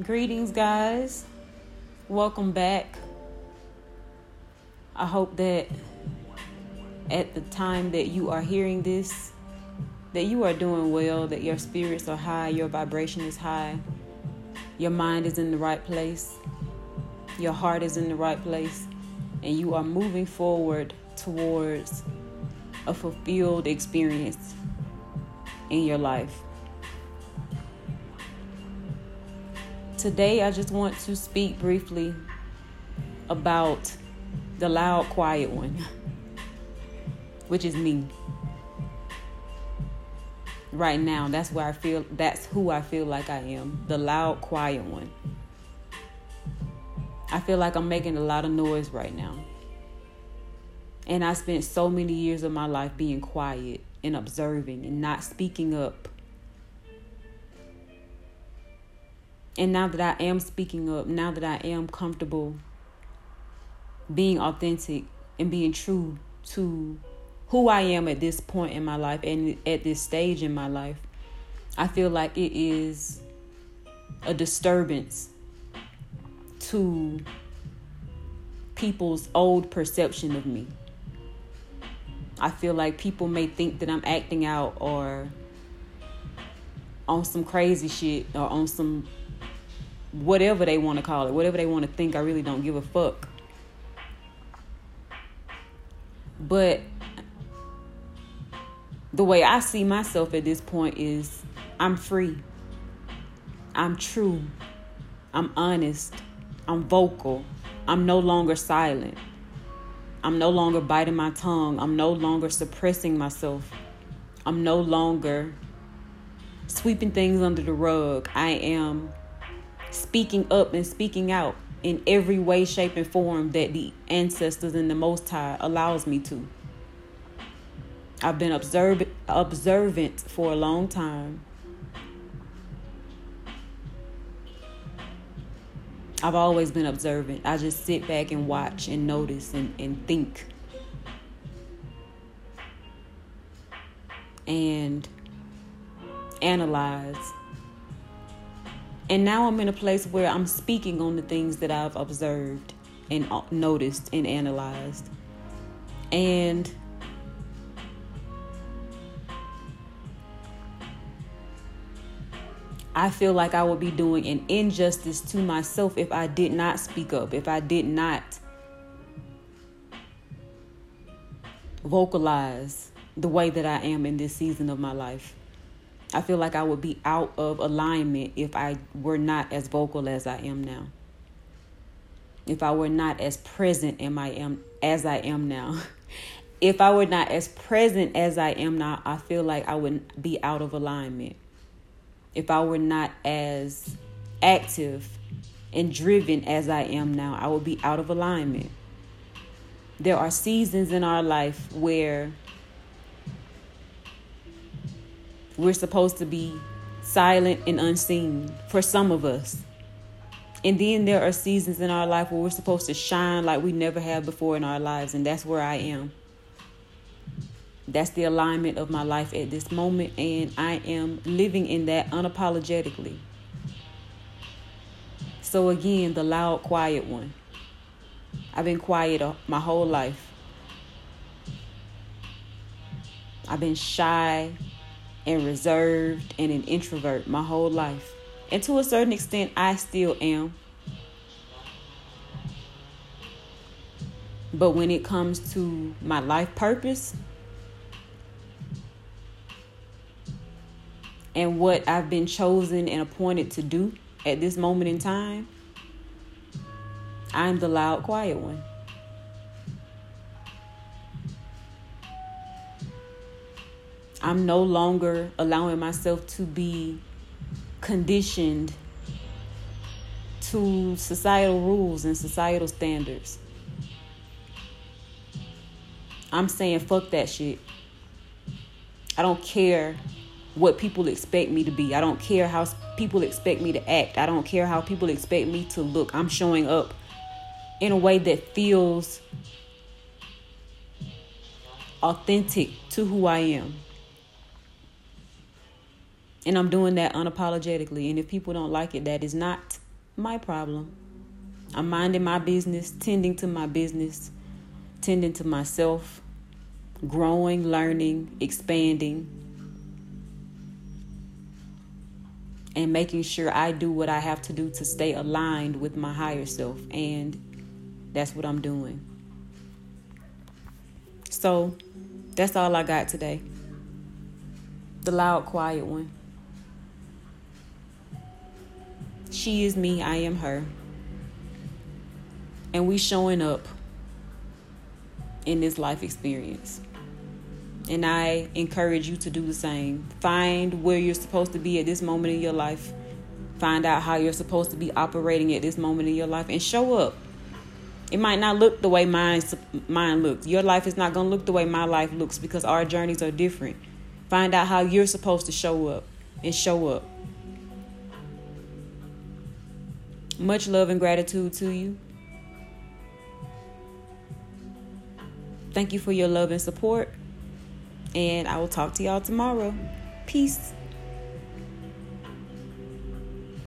Greetings, guys. Welcome back. I hope that at the time that you are hearing this, that you are doing well, that your spirits are high, your vibration is high, your mind is in the right place, your heart is in the right place, and you are moving forward towards a fulfilled experience in your life. Today, I just want to speak briefly about the loud, quiet one, which is me. Right now, that's where I feel, that's who I feel like I am the loud, quiet one. I feel like I'm making a lot of noise right now. And I spent so many years of my life being quiet and observing and not speaking up And now that I am speaking up, now that I am comfortable being authentic and being true to who I am at this point in my life and at this stage in my life, I feel like it is a disturbance to people's old perception of me. I feel like people may think that I'm acting out or on some crazy shit or on some whatever they want to call it, whatever they want to think. I really don't give a fuck. But the way I see myself at this point is I'm free. I'm true. I'm honest. I'm vocal. I'm no longer silent. I'm no longer biting my tongue. I'm no longer suppressing myself. I'm no longer sweeping things under the rug. I am speaking up and speaking out in every way, shape, and form that the ancestors and the Most High allows me to. I've been observant observant for a long time. I've always been observant. I just sit back and watch and notice and, and think. And analyze and now I'm in a place where I'm speaking on the things that I've observed and uh, noticed and analyzed. And I feel like I would be doing an injustice to myself if I did not speak up, if I did not vocalize the way that I am in this season of my life. I feel like I would be out of alignment if I were not as vocal as I am now. If I were not as present am I am as I am now. if I were not as present as I am now, I feel like I would be out of alignment. If I were not as active and driven as I am now, I would be out of alignment. There are seasons in our life where we're supposed to be silent and unseen for some of us. And then there are seasons in our life where we're supposed to shine like we never have before in our lives, and that's where I am. That's the alignment of my life at this moment, and I am living in that unapologetically. So, again, the loud, quiet one. I've been quiet my whole life. I've been shy, and reserved and an introvert my whole life. And to a certain extent, I still am. But when it comes to my life purpose and what I've been chosen and appointed to do at this moment in time, I'm the loud, quiet one. I'm no longer allowing myself to be conditioned to societal rules and societal standards. I'm saying fuck that shit. I don't care what people expect me to be. I don't care how people expect me to act. I don't care how people expect me to look. I'm showing up in a way that feels authentic to who I am. And I'm doing that unapologetically. And if people don't like it, that is not my problem. I'm minding my business, tending to my business, tending to myself, growing, learning, expanding, and making sure I do what I have to do to stay aligned with my higher self. And that's what I'm doing. So that's all I got today. The loud, quiet one. She is me, I am her. And we showing up in this life experience. And I encourage you to do the same. Find where you're supposed to be at this moment in your life. Find out how you're supposed to be operating at this moment in your life and show up. It might not look the way mine mine looks. Your life is not going to look the way my life looks because our journeys are different. Find out how you're supposed to show up and show up. Much love and gratitude to you. Thank you for your love and support. And I will talk to y'all tomorrow. Peace.